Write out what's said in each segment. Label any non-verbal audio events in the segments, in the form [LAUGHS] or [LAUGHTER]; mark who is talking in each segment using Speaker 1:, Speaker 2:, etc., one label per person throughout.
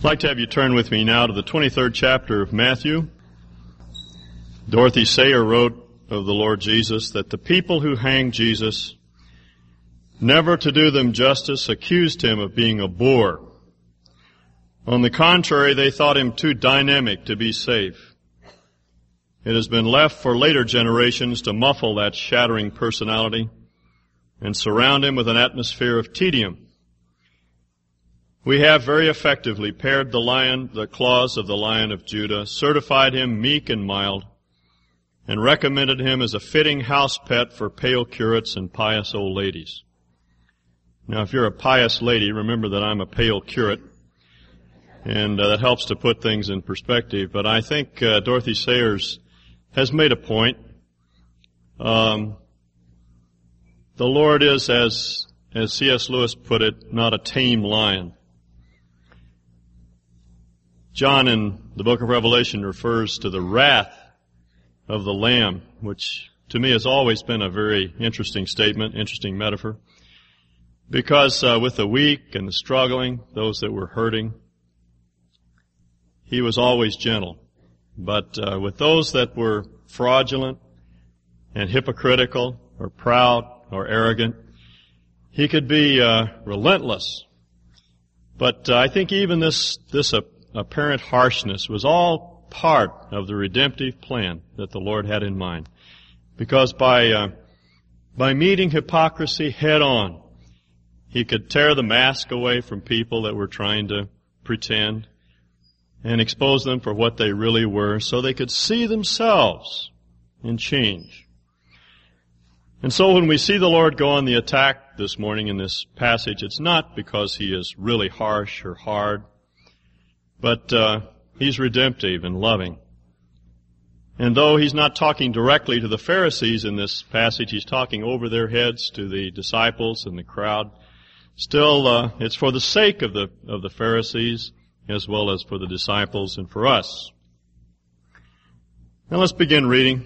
Speaker 1: I'd like to have you turn with me now to the 23rd chapter of Matthew. Dorothy Sayers wrote of the Lord Jesus that the people who hanged Jesus, never to do them justice, accused him of being a bore. On the contrary, they thought him too dynamic to be safe. It has been left for later generations to muffle that shattering personality and surround him with an atmosphere of tedium. We have very effectively pared the lion, the claws of the lion of Judah, certified him meek and mild, and recommended him as a fitting house pet for pale curates and pious old ladies. Now, if you're a pious lady, remember that I'm a pale curate, and uh, that helps to put things in perspective. But I think uh, Dorothy Sayers has made a point. Um, the Lord is, as as C.S. Lewis put it, not a tame lion. John in the book of Revelation refers to the wrath of the Lamb, which to me has always been a very interesting statement, interesting metaphor. Because uh, with the weak and the struggling, those that were hurting, he was always gentle. But uh, with those that were fraudulent and hypocritical or proud or arrogant, he could be uh, relentless. But uh, I think even this this apparent harshness was all part of the redemptive plan that the Lord had in mind. Because by, uh, by meeting hypocrisy head on, He could tear the mask away from people that were trying to pretend and expose them for what they really were so they could see themselves and change. And so when we see the Lord go on the attack this morning in this passage, it's not because He is really harsh or hard but uh, he's redemptive and loving. And though he's not talking directly to the Pharisees in this passage, he's talking over their heads to the disciples and the crowd. Still, uh, it's for the sake of the of the Pharisees as well as for the disciples and for us. Now let's begin reading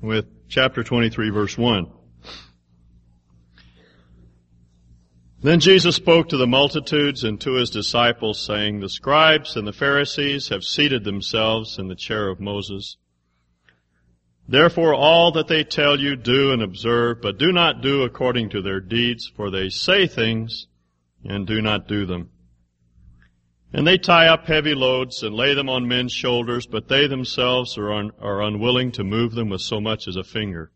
Speaker 1: with chapter 23 verse 1. Then Jesus spoke to the multitudes and to his disciples, saying, The scribes and the Pharisees have seated themselves in the chair of Moses. Therefore all that they tell you do and observe, but do not do according to their deeds, for they say things and do not do them. And they tie up heavy loads and lay them on men's shoulders, but they themselves are, un- are unwilling to move them with so much as a finger.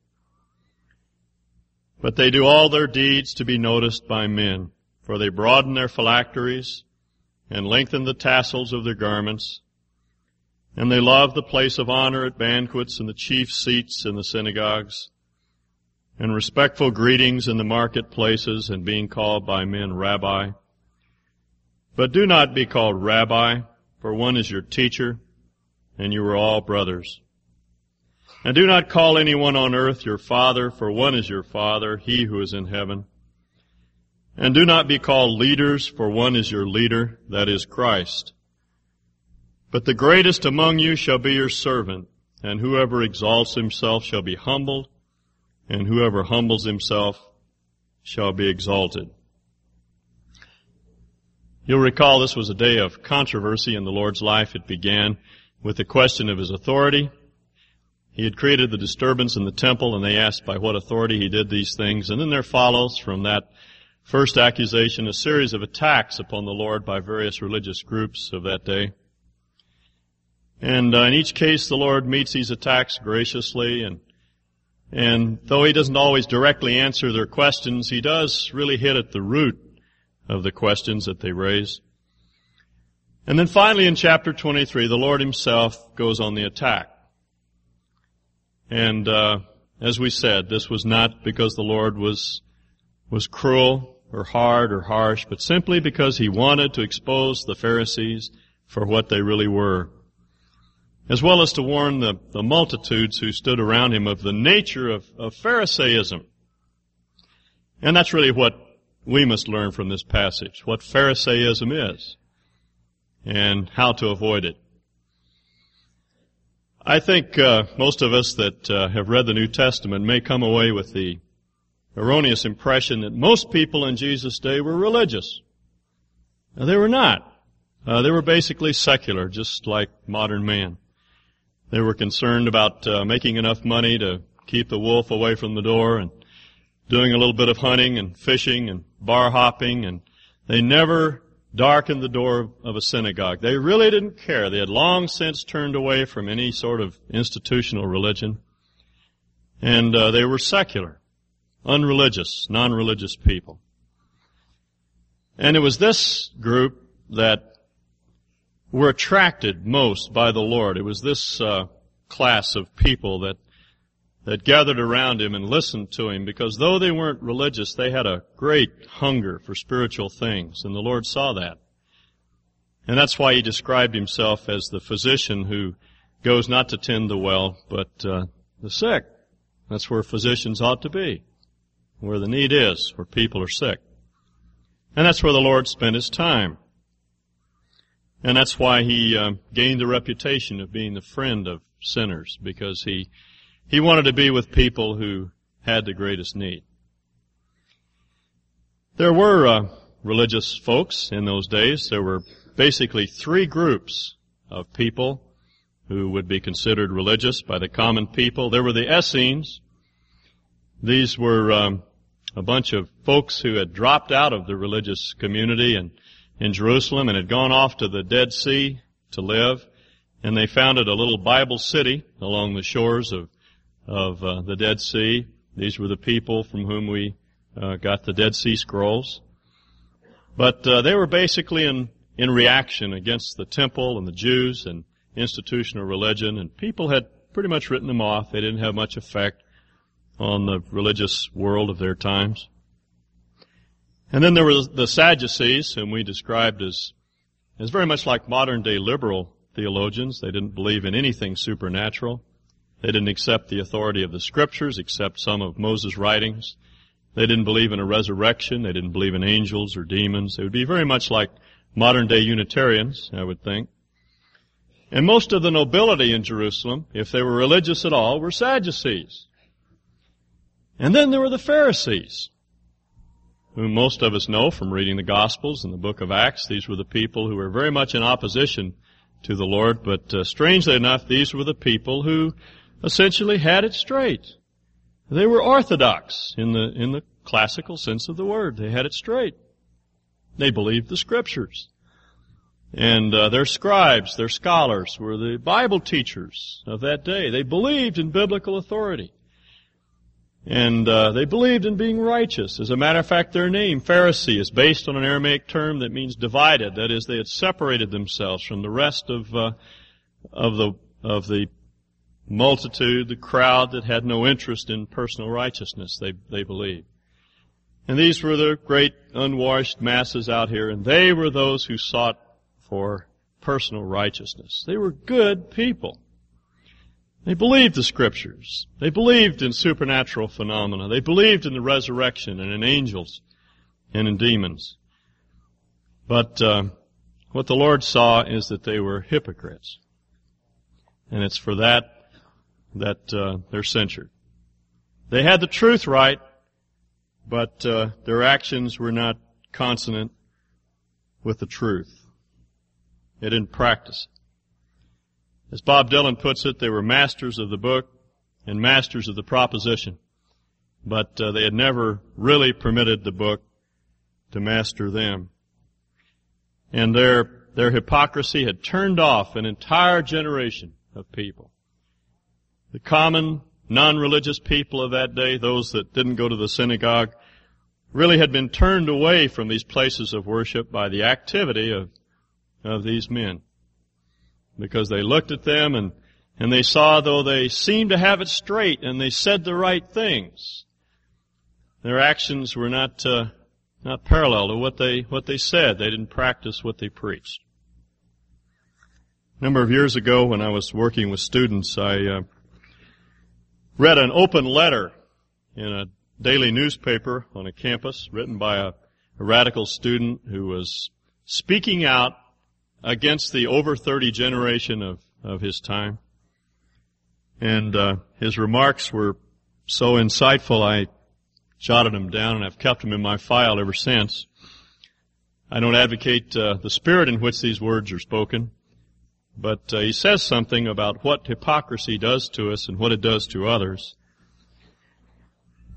Speaker 1: But they do all their deeds to be noticed by men, for they broaden their phylacteries and lengthen the tassels of their garments, and they love the place of honor at banquets and the chief seats in the synagogues, and respectful greetings in the marketplaces and being called by men rabbi. But do not be called rabbi, for one is your teacher, and you are all brothers. And do not call anyone on earth your father, for one is your father, he who is in heaven. And do not be called leaders, for one is your leader, that is Christ. But the greatest among you shall be your servant, and whoever exalts himself shall be humbled, and whoever humbles himself shall be exalted. You'll recall this was a day of controversy in the Lord's life. It began with the question of his authority, he had created the disturbance in the temple and they asked by what authority he did these things. And then there follows from that first accusation a series of attacks upon the Lord by various religious groups of that day. And uh, in each case the Lord meets these attacks graciously and and though he doesn't always directly answer their questions, he does really hit at the root of the questions that they raise. And then finally in chapter 23, the Lord himself goes on the attack. And uh, as we said, this was not because the Lord was was cruel or hard or harsh, but simply because he wanted to expose the Pharisees for what they really were, as well as to warn the, the multitudes who stood around him of the nature of, of Pharisaism. And that's really what we must learn from this passage, what Pharisaism is, and how to avoid it. I think uh, most of us that uh, have read the New Testament may come away with the erroneous impression that most people in Jesus' day were religious. Now, they were not. Uh, they were basically secular, just like modern man. They were concerned about uh, making enough money to keep the wolf away from the door and doing a little bit of hunting and fishing and bar hopping and they never darkened the door of a synagogue. They really didn't care. They had long since turned away from any sort of institutional religion. And uh, they were secular, unreligious, non-religious people. And it was this group that were attracted most by the Lord. It was this uh, class of people that that gathered around him and listened to him because though they weren't religious, they had a great hunger for spiritual things, and the Lord saw that. And that's why he described himself as the physician who goes not to tend the well, but uh, the sick. That's where physicians ought to be, where the need is, where people are sick. And that's where the Lord spent his time. And that's why he uh, gained the reputation of being the friend of sinners, because he he wanted to be with people who had the greatest need. There were uh, religious folks in those days. There were basically three groups of people who would be considered religious by the common people. There were the Essenes. These were um, a bunch of folks who had dropped out of the religious community and in Jerusalem and had gone off to the Dead Sea to live. And they founded a little Bible city along the shores of of uh, the Dead Sea. These were the people from whom we uh, got the Dead Sea Scrolls. But uh, they were basically in in reaction against the temple and the Jews and institutional religion, and people had pretty much written them off. They didn't have much effect on the religious world of their times. And then there were the Sadducees, whom we described as, as very much like modern day liberal theologians. They didn't believe in anything supernatural. They didn't accept the authority of the scriptures, except some of Moses' writings. They didn't believe in a resurrection. They didn't believe in angels or demons. They would be very much like modern day Unitarians, I would think. And most of the nobility in Jerusalem, if they were religious at all, were Sadducees. And then there were the Pharisees, whom most of us know from reading the Gospels and the book of Acts. These were the people who were very much in opposition to the Lord, but uh, strangely enough, these were the people who essentially had it straight. They were orthodox in the, in the classical sense of the word. They had it straight. They believed the scriptures. And uh, their scribes, their scholars, were the Bible teachers of that day. They believed in biblical authority. And uh, they believed in being righteous. As a matter of fact, their name, Pharisee, is based on an Aramaic term that means divided. That is, they had separated themselves from the rest of uh, of the of the multitude, the crowd that had no interest in personal righteousness, they, they believed. And these were the great unwashed masses out here, and they were those who sought for personal righteousness. They were good people. They believed the scriptures. They believed in supernatural phenomena. They believed in the resurrection and in angels and in demons. But uh, what the Lord saw is that they were hypocrites. And it's for that that uh, they're censured. They had the truth right, but uh, their actions were not consonant with the truth. They didn't practice As Bob Dylan puts it, they were masters of the book and masters of the proposition, but uh, they had never really permitted the book to master them. And their their hypocrisy had turned off an entire generation of people. The common, non-religious people of that day, those that didn't go to the synagogue, really had been turned away from these places of worship by the activity of, of these men. Because they looked at them and, and they saw though they seemed to have it straight and they said the right things, their actions were not, uh, not parallel to what they, what they said. They didn't practice what they preached. A number of years ago when I was working with students, I, uh, read an open letter in a daily newspaper on a campus written by a, a radical student who was speaking out against the over 30 generation of, of his time. And uh, his remarks were so insightful, I jotted them down and I've kept them in my file ever since. I don't advocate uh, the spirit in which these words are spoken, but uh, he says something about what hypocrisy does to us and what it does to others.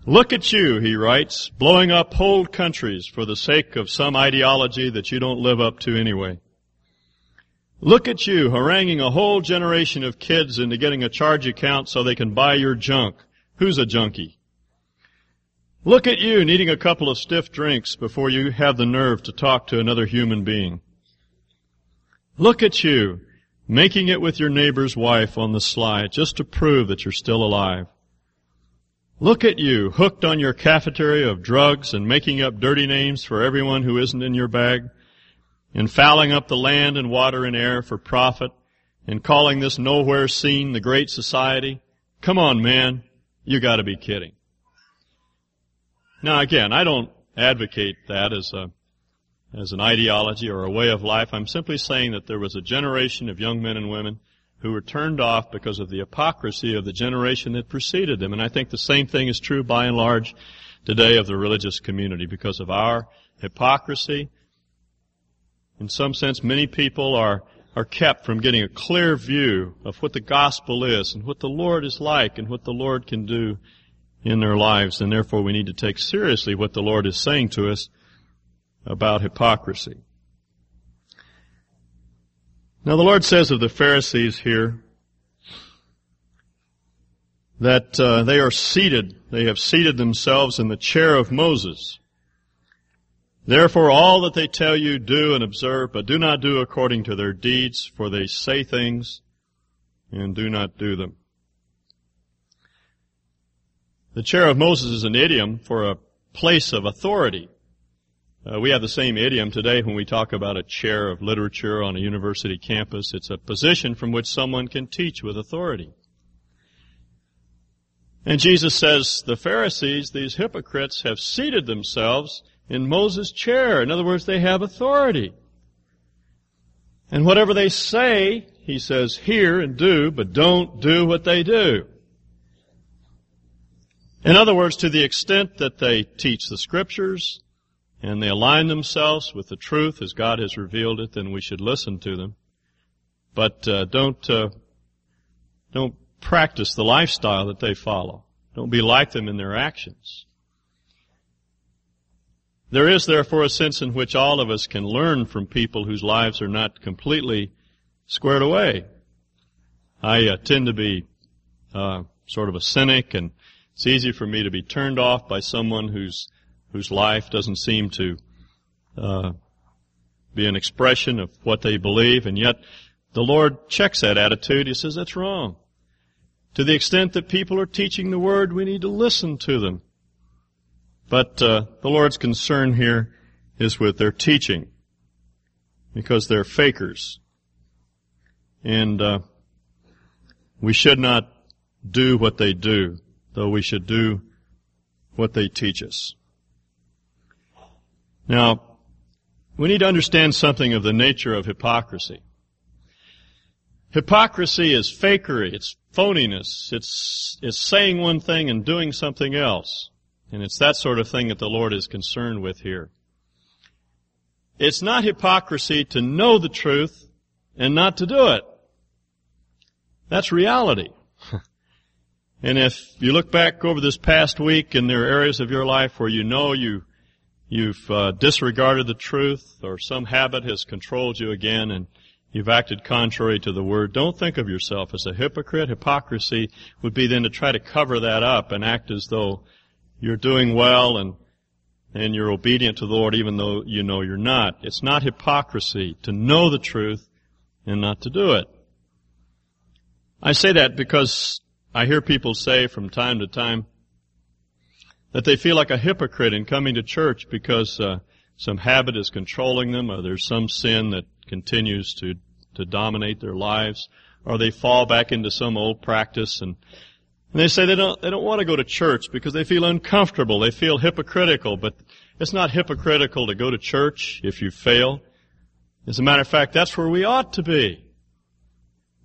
Speaker 1: Look at you, he writes, blowing up whole countries for the sake of some ideology that you don't live up to anyway. Look at you haranguing a whole generation of kids into getting a charge account so they can buy your junk. Who's a junkie? Look at you needing a couple of stiff drinks before you have the nerve to talk to another human being. Look at you making it with your neighbor's wife on the sly just to prove that you're still alive. Look at you, hooked on your cafeteria of drugs and making up dirty names for everyone who isn't in your bag, and fouling up the land and water and air for profit, and calling this nowhere scene the great society. Come on, man. You gotta be kidding. Now again, I don't advocate that as a, as an ideology or a way of life. I'm simply saying that there was a generation of young men and women who were turned off because of the hypocrisy of the generation that preceded them. And I think the same thing is true by and large today of the religious community because of our hypocrisy. In some sense, many people are, are kept from getting a clear view of what the gospel is and what the Lord is like and what the Lord can do in their lives. And therefore we need to take seriously what the Lord is saying to us about hypocrisy. Now the Lord says of the Pharisees here that uh, they are seated, they have seated themselves in the chair of Moses. Therefore all that they tell you do and observe, but do not do according to their deeds, for they say things and do not do them. The chair of Moses is an idiom for a place of authority. Uh, we have the same idiom today when we talk about a chair of literature on a university campus. It's a position from which someone can teach with authority. And Jesus says the Pharisees, these hypocrites, have seated themselves in Moses' chair. In other words, they have authority. And whatever they say, he says, hear and do, but don't do what they do. In other words, to the extent that they teach the scriptures, and they align themselves with the truth as God has revealed it, then we should listen to them. But uh, don't uh, don't practice the lifestyle that they follow. Don't be like them in their actions. There is therefore a sense in which all of us can learn from people whose lives are not completely squared away. I uh, tend to be uh, sort of a cynic, and it's easy for me to be turned off by someone who's whose life doesn't seem to uh, be an expression of what they believe, and yet the Lord checks that attitude. He says that's wrong. To the extent that people are teaching the Word, we need to listen to them. But uh, the Lord's concern here is with their teaching, because they're fakers, and uh, we should not do what they do, though we should do what they teach us. Now, we need to understand something of the nature of hypocrisy. Hypocrisy is fakery, it's phoniness, it's, it's saying one thing and doing something else. And it's that sort of thing that the Lord is concerned with here. It's not hypocrisy to know the truth and not to do it. That's reality. [LAUGHS] and if you look back over this past week and there are areas of your life where you know you you've uh, disregarded the truth or some habit has controlled you again and you've acted contrary to the word, don't think of yourself as a hypocrite. Hypocrisy would be then to try to cover that up and act as though you're doing well and and you're obedient to the Lord even though you know you're not. It's not hypocrisy to know the truth and not to do it. I say that because I hear people say from time to time, that they feel like a hypocrite in coming to church because uh, some habit is controlling them, or there's some sin that continues to to dominate their lives, or they fall back into some old practice and. And they say they don't, they don't want to go to church because they feel uncomfortable. They feel hypocritical, but it's not hypocritical to go to church if you fail. As a matter of fact, that's where we ought to be.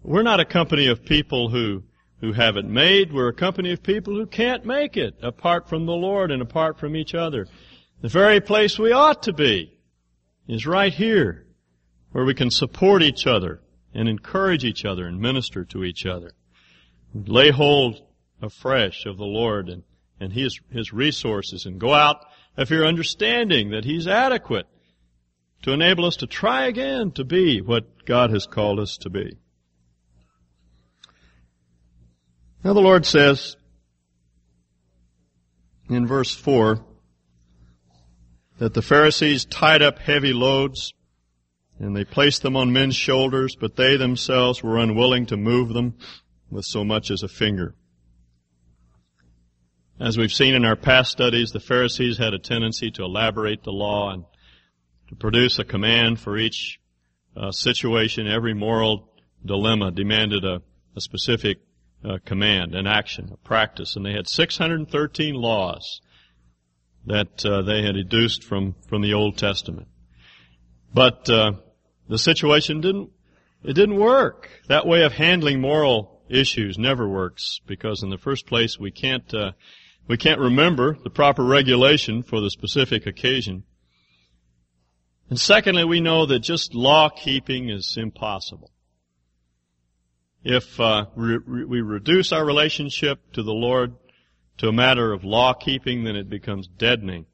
Speaker 1: We're not a company of people who who have it made. We're a company of people who can't make it apart from the Lord and apart from each other. The very place we ought to be is right here, where we can support each other and encourage each other and minister to each other. Lay hold afresh of the Lord and, and His, His resources and go out of here understanding that He's adequate to enable us to try again to be what God has called us to be. Now the Lord says in verse 4 that the Pharisees tied up heavy loads and they placed them on men's shoulders, but they themselves were unwilling to move them with so much as a finger. As we've seen in our past studies, the Pharisees had a tendency to elaborate the law and to produce a command for each uh, situation. Every moral dilemma demanded a, a specific uh, command, an action, a practice, and they had 613 laws that uh, they had deduced from from the Old Testament. But uh, the situation didn't it didn't work. That way of handling moral issues never works because, in the first place, we can't uh, we can't remember the proper regulation for the specific occasion. And secondly, we know that just law keeping is impossible. If uh, re- we reduce our relationship to the Lord to a matter of law keeping, then it becomes deadening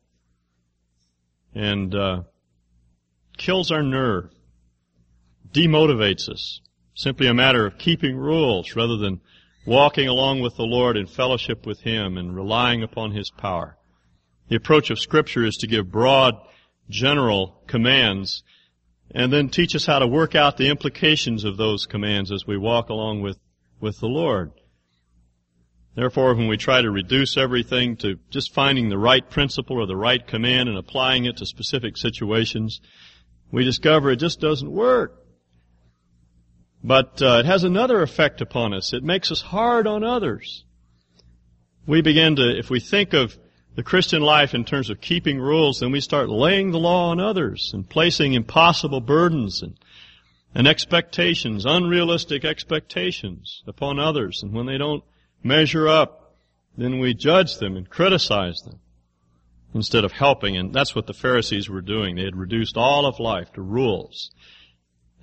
Speaker 1: and uh, kills our nerve, demotivates us. Simply a matter of keeping rules rather than walking along with the Lord in fellowship with Him and relying upon His power. The approach of Scripture is to give broad, general commands and then teach us how to work out the implications of those commands as we walk along with, with the Lord. Therefore, when we try to reduce everything to just finding the right principle or the right command and applying it to specific situations, we discover it just doesn't work. But uh, it has another effect upon us. It makes us hard on others. We begin to, if we think of the Christian life in terms of keeping rules, then we start laying the law on others and placing impossible burdens and, and expectations, unrealistic expectations upon others. And when they don't measure up, then we judge them and criticize them instead of helping. And that's what the Pharisees were doing. They had reduced all of life to rules.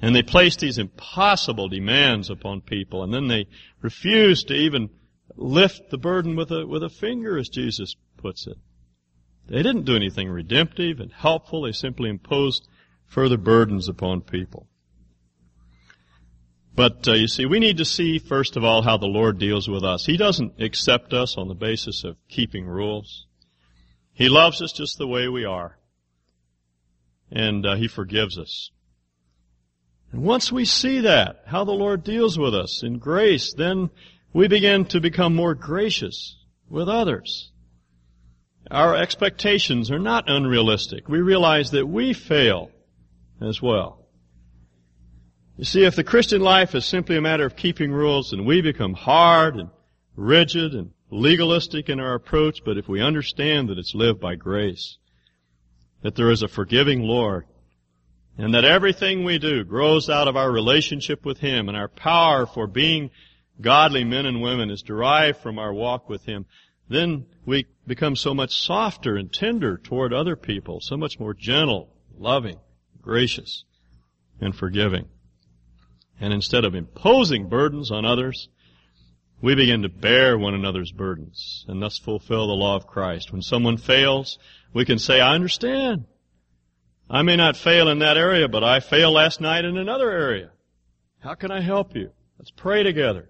Speaker 1: And they placed these impossible demands upon people, and then they refused to even lift the burden with a, with a finger, as Jesus puts it. They didn't do anything redemptive and helpful. They simply imposed further burdens upon people. But uh, you see, we need to see first of all how the Lord deals with us. He doesn't accept us on the basis of keeping rules. He loves us just the way we are, and uh, He forgives us. And once we see that, how the Lord deals with us in grace, then we begin to become more gracious with others. Our expectations are not unrealistic. We realize that we fail as well. You see, if the Christian life is simply a matter of keeping rules, then we become hard and rigid and legalistic in our approach, but if we understand that it's lived by grace, that there is a forgiving Lord, and that everything we do grows out of our relationship with Him and our power for being godly men and women is derived from our walk with Him, then we become so much softer and tender toward other people, so much more gentle, loving, gracious, and forgiving. And instead of imposing burdens on others, we begin to bear one another's burdens and thus fulfill the law of Christ. When someone fails, we can say, I understand. I may not fail in that area, but I failed last night in another area. How can I help you? Let's pray together.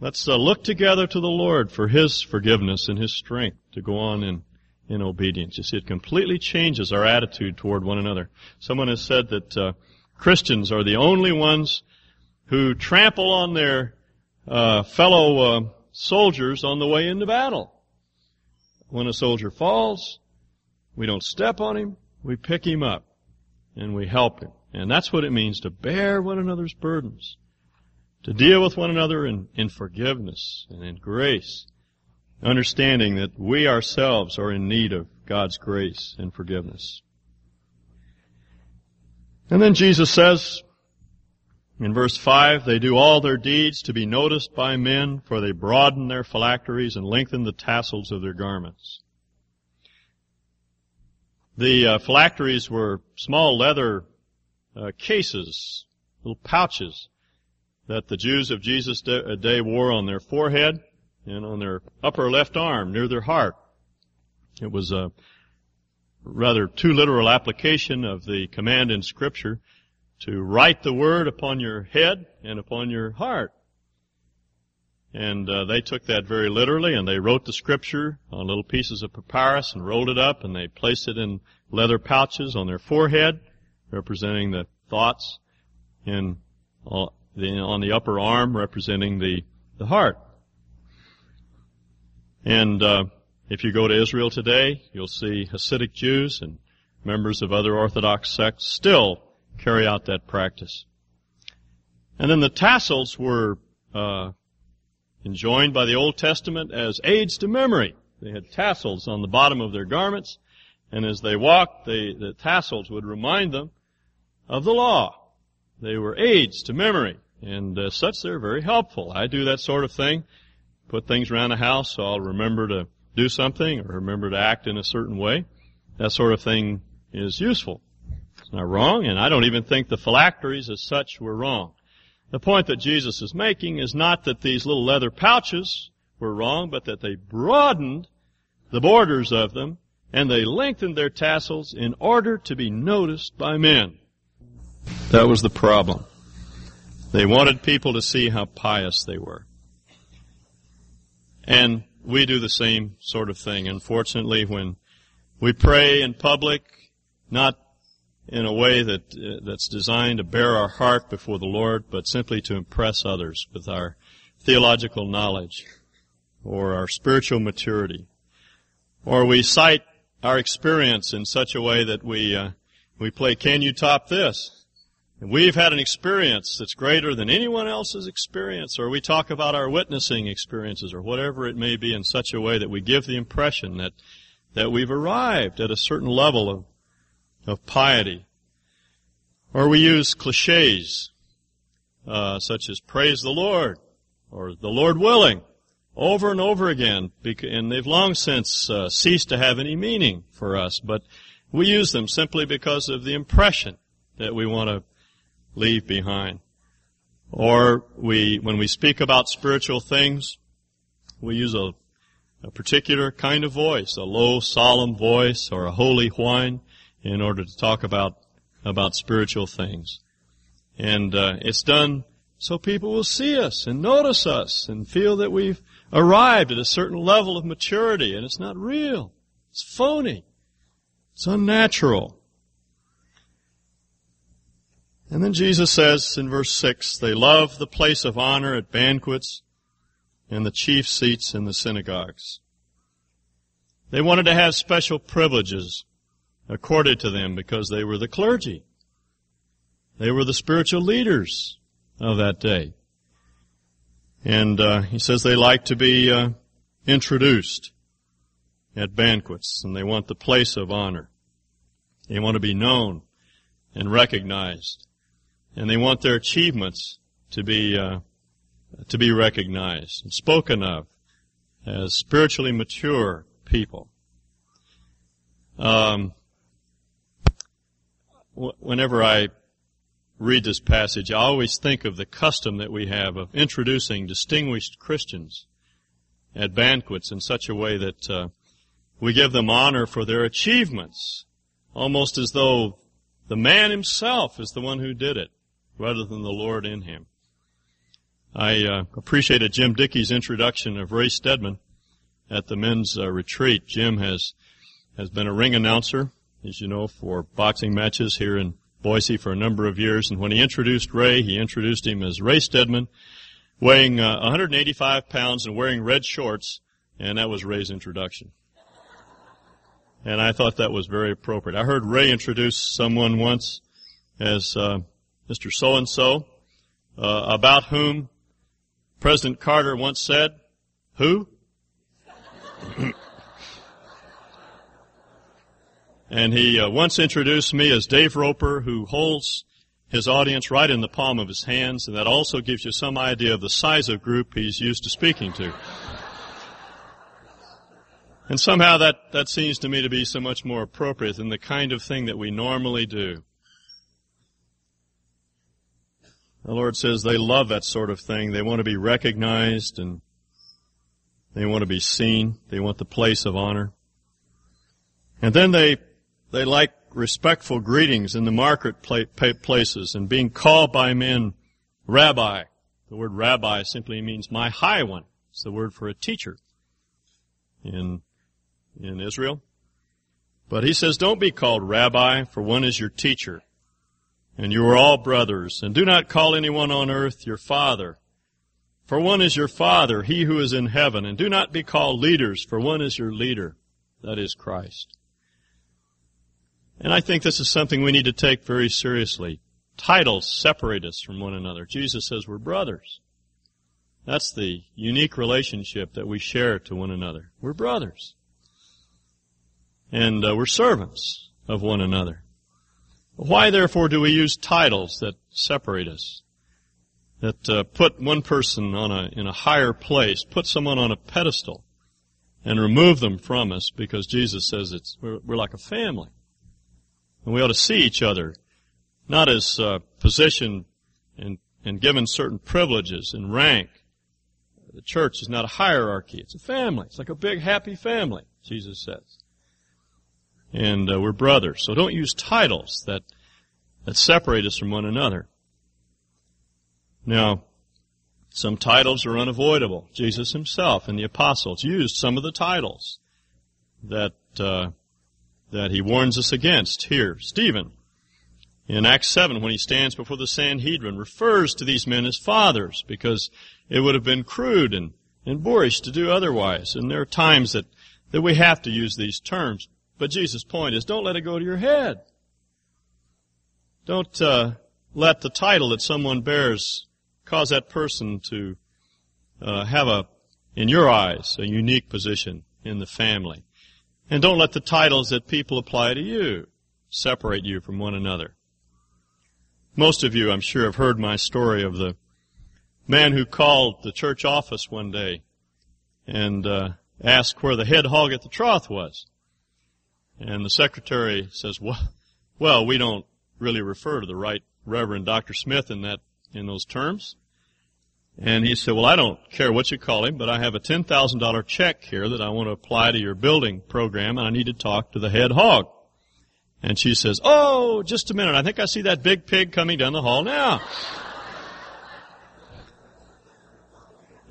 Speaker 1: Let's uh, look together to the Lord for His forgiveness and His strength to go on in, in obedience. You see, it completely changes our attitude toward one another. Someone has said that uh, Christians are the only ones who trample on their uh, fellow uh, soldiers on the way into battle. When a soldier falls, we don't step on him, we pick him up and we help him. And that's what it means to bear one another's burdens to deal with one another in, in forgiveness and in grace, understanding that we ourselves are in need of God's grace and forgiveness. And then Jesus says in verse 5, they do all their deeds to be noticed by men, for they broaden their phylacteries and lengthen the tassels of their garments. The uh, phylacteries were small leather uh, cases, little pouches that the Jews of Jesus' day wore on their forehead and on their upper left arm near their heart. It was a rather too literal application of the command in Scripture to write the word upon your head and upon your heart. And uh, they took that very literally, and they wrote the scripture on little pieces of papyrus and rolled it up, and they placed it in leather pouches on their forehead, representing the thoughts, and on the upper arm, representing the the heart. And uh, if you go to Israel today, you'll see Hasidic Jews and members of other Orthodox sects still carry out that practice. And then the tassels were uh, enjoined by the Old Testament as aids to memory. They had tassels on the bottom of their garments, and as they walked, they, the tassels would remind them of the law. They were aids to memory, and as such, they're very helpful. I do that sort of thing, put things around the house so I'll remember to do something or remember to act in a certain way. That sort of thing is useful. It's not wrong, and I don't even think the phylacteries as such were wrong. The point that Jesus is making is not that these little leather pouches were wrong, but that they broadened the borders of them and they lengthened their tassels in order to be noticed by men. That was the problem. They wanted people to see how pious they were. And we do the same sort of thing. Unfortunately, when we pray in public, not in a way that uh, that's designed to bear our heart before the Lord, but simply to impress others with our theological knowledge or our spiritual maturity, or we cite our experience in such a way that we uh, we play "Can you top this?" And we've had an experience that's greater than anyone else's experience, or we talk about our witnessing experiences, or whatever it may be, in such a way that we give the impression that that we've arrived at a certain level of of piety. Or we use cliches, uh, such as praise the Lord, or the Lord willing, over and over again, and they've long since uh, ceased to have any meaning for us, but we use them simply because of the impression that we want to leave behind. Or we, when we speak about spiritual things, we use a, a particular kind of voice, a low, solemn voice, or a holy whine, in order to talk about about spiritual things. And uh, it's done so people will see us and notice us and feel that we've arrived at a certain level of maturity, and it's not real. It's phony. It's unnatural. And then Jesus says in verse 6, they love the place of honor at banquets and the chief seats in the synagogues. They wanted to have special privileges accorded to them because they were the clergy. They were the spiritual leaders of that day. And uh, he says they like to be uh, introduced at banquets, and they want the place of honor. They want to be known and recognized, and they want their achievements to be uh, to be recognized and spoken of as spiritually mature people. Um, whenever I read this passage, I always think of the custom that we have of introducing distinguished Christians at banquets in such a way that uh, we give them honor for their achievements, almost as though the man himself is the one who did it, rather than the Lord in him. I uh, appreciated Jim Dickey's introduction of Ray Stedman at the men's uh, retreat. Jim has has been a ring announcer as you know, for boxing matches here in Boise for a number of years. And when he introduced Ray, he introduced him as Ray Stedman, weighing uh, 185 pounds and wearing red shorts, and that was Ray's introduction. And I thought that was very appropriate. I heard Ray introduce someone once as uh, Mr. So and So, about whom President Carter once said, "Who?" [LAUGHS] And he uh, once introduced me as Dave Roper, who holds his audience right in the palm of his hands, and that also gives you some idea of the size of group he's used to speaking to. And somehow that, that seems to me to be so much more appropriate than the kind of thing that we normally do. The Lord says they love that sort of thing. They want to be recognized and they want to be seen. They want the place of honor. And then they, they like respectful greetings in the marketplaces and being called by men rabbi. The word rabbi simply means my high one. It's the word for a teacher in, in Israel. But he says, don't be called rabbi, for one is your teacher, and you are all brothers. And do not call anyone on earth your father, for one is your father, he who is in heaven. And do not be called leaders, for one is your leader, that is Christ. And I think this is something we need to take very seriously. Titles separate us from one another. Jesus says we're brothers. That's the unique relationship that we share to one another. We're brothers. And uh, we're servants of one another. Why therefore do we use titles that separate us? That uh, put one person on a, in a higher place, put someone on a pedestal, and remove them from us because Jesus says it's, we're, we're like a family. And we ought to see each other, not as uh, position and, and given certain privileges and rank. The church is not a hierarchy. It's a family. It's like a big happy family, Jesus says. And uh, we're brothers. So don't use titles that, that separate us from one another. Now, some titles are unavoidable. Jesus himself and the apostles used some of the titles that uh, that he warns us against here. Stephen, in Acts 7, when he stands before the Sanhedrin, refers to these men as fathers because it would have been crude and, and boorish to do otherwise. And there are times that, that we have to use these terms. But Jesus' point is don't let it go to your head. Don't uh, let the title that someone bears cause that person to uh, have a, in your eyes, a unique position in the family. And don't let the titles that people apply to you separate you from one another. Most of you, I'm sure, have heard my story of the man who called the church office one day and uh, asked where the head hog at the trough was. And the secretary says, well, well, we don't really refer to the right Reverend Dr. Smith in that, in those terms. And he said, well, I don't care what you call him, but I have a $10,000 check here that I want to apply to your building program and I need to talk to the head hog. And she says, oh, just a minute. I think I see that big pig coming down the hall now.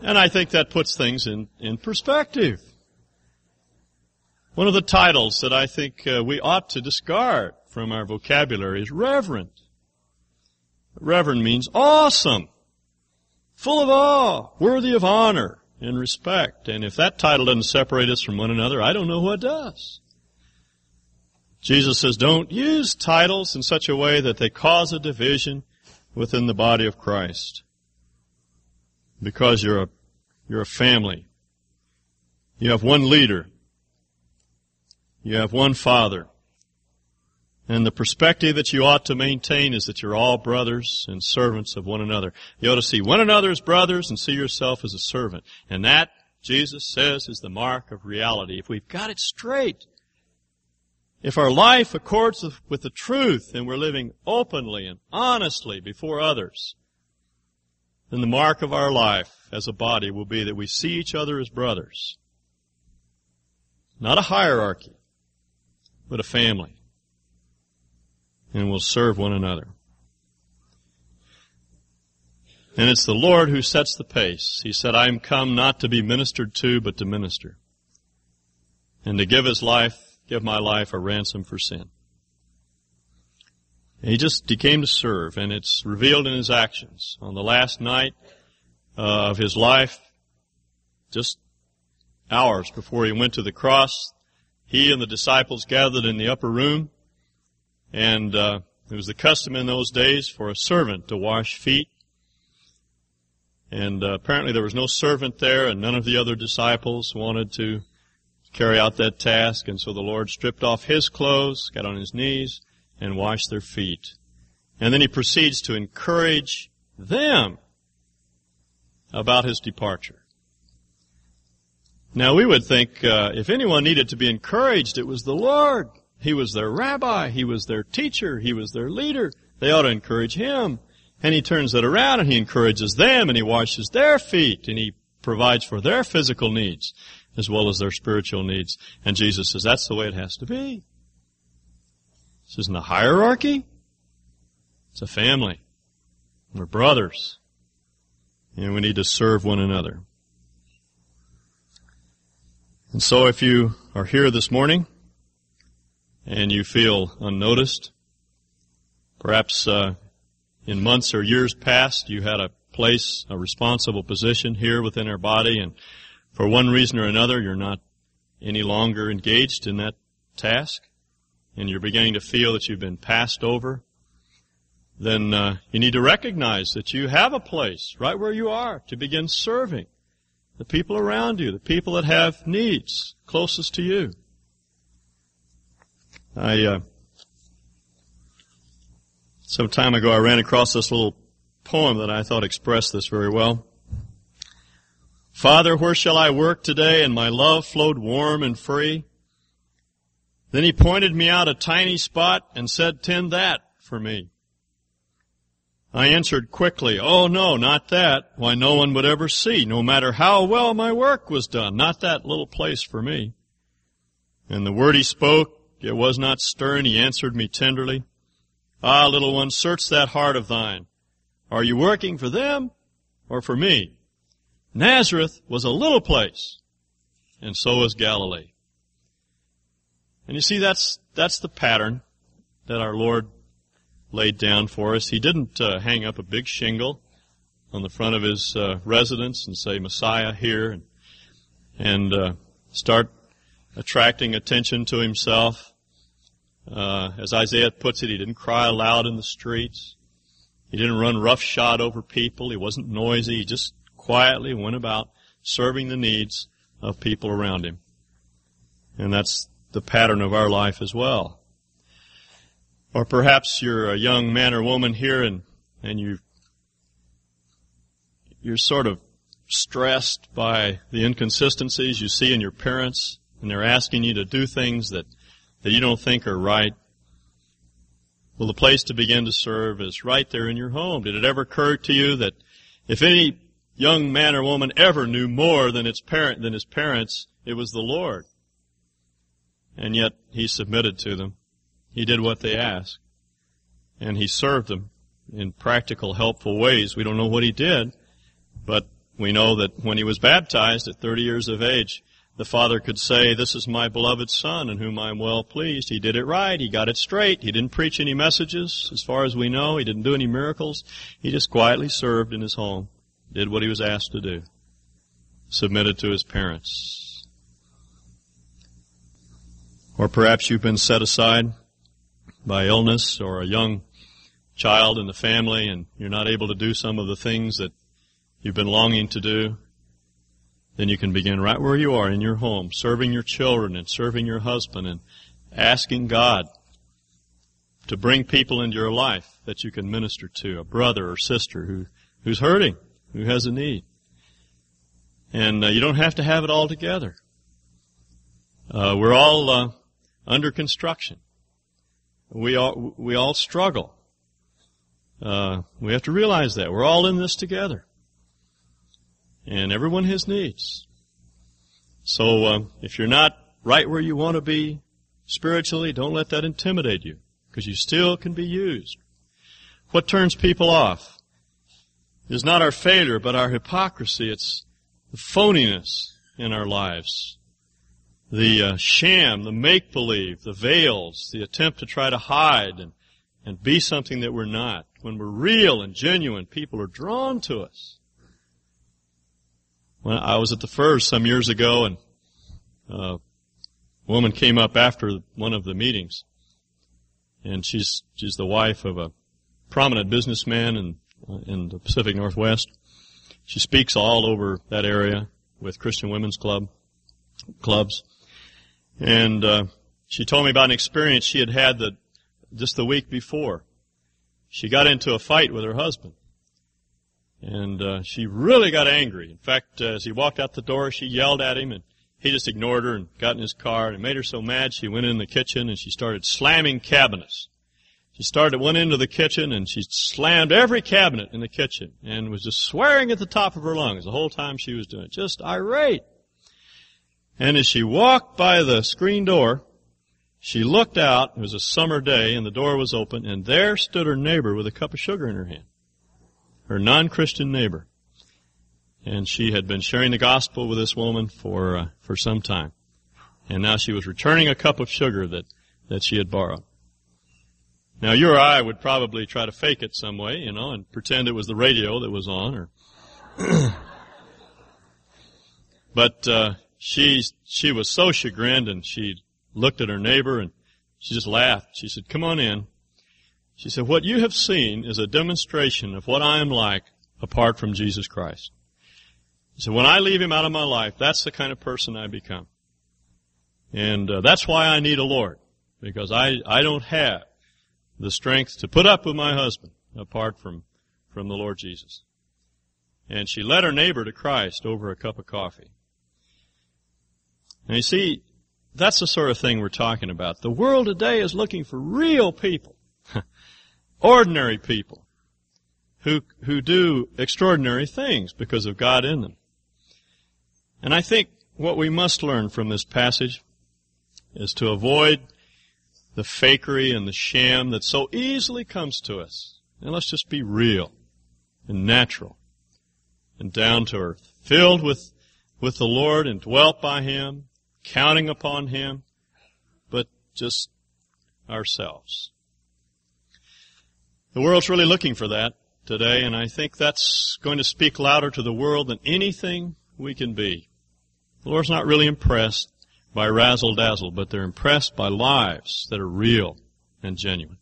Speaker 1: and I think that puts things in, in perspective. One of the titles that I think uh, we ought to discard from our vocabulary is reverend. Reverend means awesome full of awe, worthy of honor and respect. And if that title doesn't separate us from one another, I don't know what does. Jesus says, don't use titles in such a way that they cause a division within the body of Christ. Because you're a, you're a family. You have one leader. You have one father. And the perspective that you ought to maintain is that you're all brothers and servants of one another. You ought to see one another as brothers and see yourself as a servant. And that, Jesus says, is the mark of reality. If we've got it straight, if our life accords with the truth and we're living openly and honestly before others, then the mark of our life as a body will be that we see each other as brothers. Not a hierarchy, but a family and we'll serve one another. And it's the Lord who sets the pace. He said, I am come not to be ministered to, but to minister. And to give his life, give my life a ransom for sin. And he just, he came to serve, and it's revealed in his actions. On the last night uh, of his life, just hours before he went to the cross, he and the disciples gathered in the upper room, and uh, it was the custom in those days for a servant to wash feet. And uh, apparently there was no servant there, and none of the other disciples wanted to carry out that task. And so the Lord stripped off his clothes, got on his knees, and washed their feet. And then he proceeds to encourage them about his departure. Now we would think uh, if anyone needed to be encouraged, it was the Lord. He was their rabbi. He was their teacher. He was their leader. They ought to encourage him. And he turns it around and he encourages them and he washes their feet and he provides for their physical needs as well as their spiritual needs. And Jesus says that's the way it has to be. This isn't a hierarchy. It's a family. We're brothers. And we need to serve one another. And so if you are here this morning and you feel unnoticed, perhaps uh, in months or years past you had a place, a responsible position here within our body and for one reason or another you're not any longer engaged in that task and you're beginning to feel that you've been passed over, then uh, you need to recognize that you have a place right where you are to begin serving the people around you, the people that have needs closest to you. I uh, some time ago I ran across this little poem that I thought expressed this very well. Father, where shall I work today? And my love flowed warm and free. Then he pointed me out a tiny spot and said, tend that for me. I answered quickly, oh no, not that. Why no one would ever see, no matter how well my work was done. Not that little place for me. And the word he spoke, it was not stern. He answered me tenderly. Ah, little one, search that heart of thine. Are you working for them or for me? Nazareth was a little place, and so was Galilee. And you see, that's, that's the pattern that our Lord laid down for us. He didn't uh, hang up a big shingle on the front of his uh, residence and say Messiah here and, and uh, start attracting attention to himself. Uh, as Isaiah puts it, he didn't cry aloud in the streets. He didn't run roughshod over people. He wasn't noisy. He just quietly went about serving the needs of people around him. And that's the pattern of our life as well. Or perhaps you're a young man or woman here and, and you, you're sort of stressed by the inconsistencies you see in your parents and they're asking you to do things that, that you don't think are right. Well, the place to begin to serve is right there in your home. Did it ever occur to you that if any young man or woman ever knew more than its parent, than his parents, it was the Lord? And yet, he submitted to them. He did what they asked. And he served them in practical, helpful ways. We don't know what he did, but we know that when he was baptized at 30 years of age, the father could say, this is my beloved son in whom I am well pleased. He did it right. He got it straight. He didn't preach any messages as far as we know. He didn't do any miracles. He just quietly served in his home, did what he was asked to do, submitted to his parents. Or perhaps you've been set aside by illness or a young child in the family and you're not able to do some of the things that you've been longing to do, then you can begin right where you are in your home, serving your children and serving your husband and asking God to bring people into your life that you can minister to, a brother or sister who, who's hurting, who has a need. And uh, you don't have to have it all together. Uh, we're all uh, under construction. We all, we all struggle. Uh, we have to realize that. We're all in this together. And everyone has needs. So, uh, if you're not right where you want to be spiritually, don't let that intimidate you. Because you still can be used. What turns people off is not our failure, but our hypocrisy. It's the phoniness in our lives the uh, sham, the make believe, the veils, the attempt to try to hide and, and be something that we're not. When we're real and genuine, people are drawn to us. When I was at the Firs some years ago and uh, a woman came up after one of the meetings and she's, she's the wife of a prominent businessman in, in the Pacific Northwest. She speaks all over that area with Christian Women's Club, clubs. And uh, she told me about an experience she had had the, just the week before. She got into a fight with her husband. And uh, she really got angry. In fact, uh, as he walked out the door, she yelled at him and he just ignored her and got in his car and it made her so mad she went in the kitchen and she started slamming cabinets. She started at one end of the kitchen and she slammed every cabinet in the kitchen and was just swearing at the top of her lungs the whole time she was doing it. Just irate. And as she walked by the screen door, she looked out, it was a summer day, and the door was open, and there stood her neighbor with a cup of sugar in her hand. Her non-Christian neighbor. And she had been sharing the gospel with this woman for, uh, for some time. And now she was returning a cup of sugar that, that she had borrowed. Now you or I would probably try to fake it some way, you know, and pretend it was the radio that was on or, [CLEARS THROAT] but, uh, she, she was so chagrined and she looked at her neighbor and she just laughed. She said, come on in. She said, what you have seen is a demonstration of what I am like apart from Jesus Christ. She said, when I leave him out of my life, that's the kind of person I become. And uh, that's why I need a Lord. Because I, I don't have the strength to put up with my husband apart from, from the Lord Jesus. And she led her neighbor to Christ over a cup of coffee. Now you see, that's the sort of thing we're talking about. The world today is looking for real people. [LAUGHS] ordinary people. Who, who do extraordinary things because of God in them. And I think what we must learn from this passage is to avoid the fakery and the sham that so easily comes to us. And let's just be real and natural and down to earth, filled with, with the Lord and dwelt by Him, counting upon Him, but just ourselves. The world's really looking for that today, and I think that's going to speak louder to the world than anything we can be. The Lord's not really impressed by razzle dazzle, but they're impressed by lives that are real and genuine.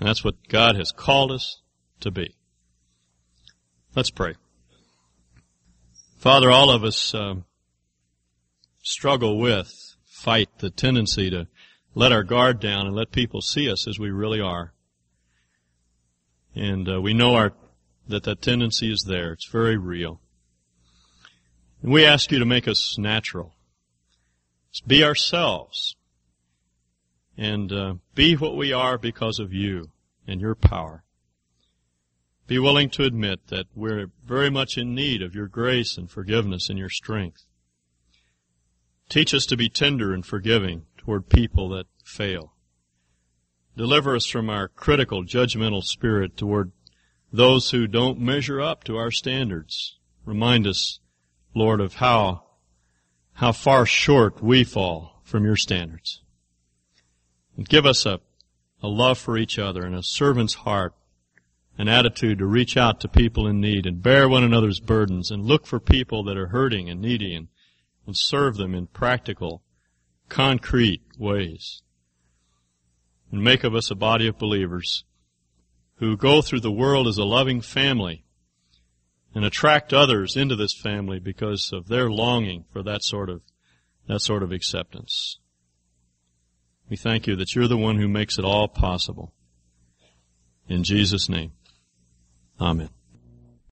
Speaker 1: And that's what God has called us to be. Let's pray. Father, all of us um, struggle with, fight the tendency to let our guard down and let people see us as we really are. And uh, we know our, that that tendency is there. It's very real. And we ask you to make us natural be ourselves and uh, be what we are because of you and your power. Be willing to admit that we're very much in need of your grace and forgiveness and your strength. Teach us to be tender and forgiving toward people that fail. Deliver us from our critical, judgmental spirit toward those who don't measure up to our standards. Remind us, Lord, of how how far short we fall from your standards. And give us a, a love for each other and a servant's heart, an attitude to reach out to people in need and bear one another's burdens and look for people that are hurting and needy and, and serve them in practical, concrete ways. And make of us a body of believers who go through the world as a loving family and attract others into this family because of their longing for that sort of, that sort of acceptance. We thank you that you're the one who makes it all possible. In Jesus' name. Amen.